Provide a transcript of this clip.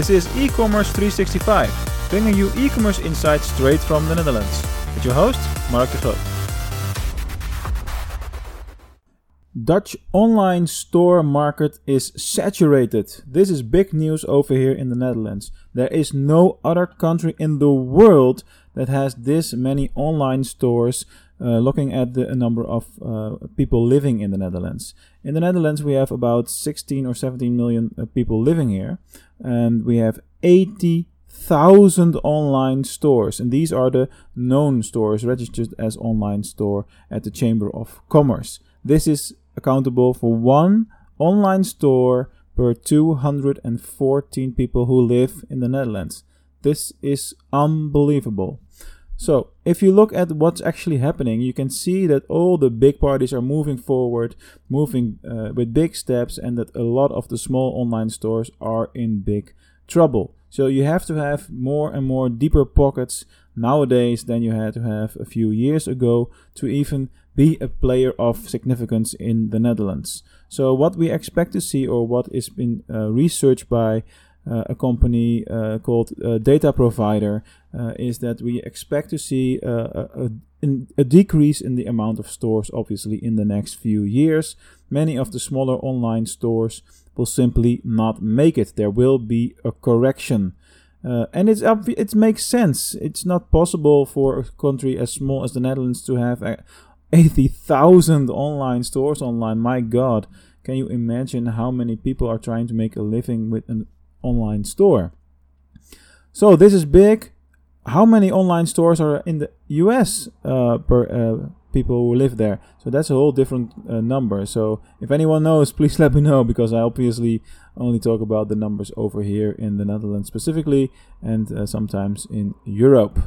This is e-commerce 365, bringing you e-commerce insights straight from the Netherlands. With your host, Mark de Groot. Dutch online store market is saturated. This is big news over here in the Netherlands. There is no other country in the world that has this many online stores uh, looking at the number of uh, people living in the Netherlands. In the Netherlands, we have about 16 or 17 million uh, people living here, and we have 80,000 online stores, and these are the known stores registered as online store at the Chamber of Commerce. This is accountable for one online store per 214 people who live in the Netherlands. This is unbelievable. So, if you look at what's actually happening, you can see that all the big parties are moving forward, moving uh, with big steps, and that a lot of the small online stores are in big trouble. So, you have to have more and more deeper pockets nowadays than you had to have a few years ago to even be a player of significance in the Netherlands. So, what we expect to see, or what is been uh, researched by a company uh, called uh, Data Provider, uh, is that we expect to see uh, a, a, a, decrease in the amount of stores, obviously, in the next few years. Many of the smaller online stores will simply not make it. There will be a correction. Uh, and it's obvi- it makes sense. It's not possible for a country as small as the Netherlands to have 80,000 online stores online. My God, can you imagine how many people are trying to make a living with an online store? So this is big. How many online stores are in the US uh, per uh, people who live there? So that's a whole different uh, number. So if anyone knows, please let me know because I obviously only talk about the numbers over here in the Netherlands specifically and uh, sometimes in Europe.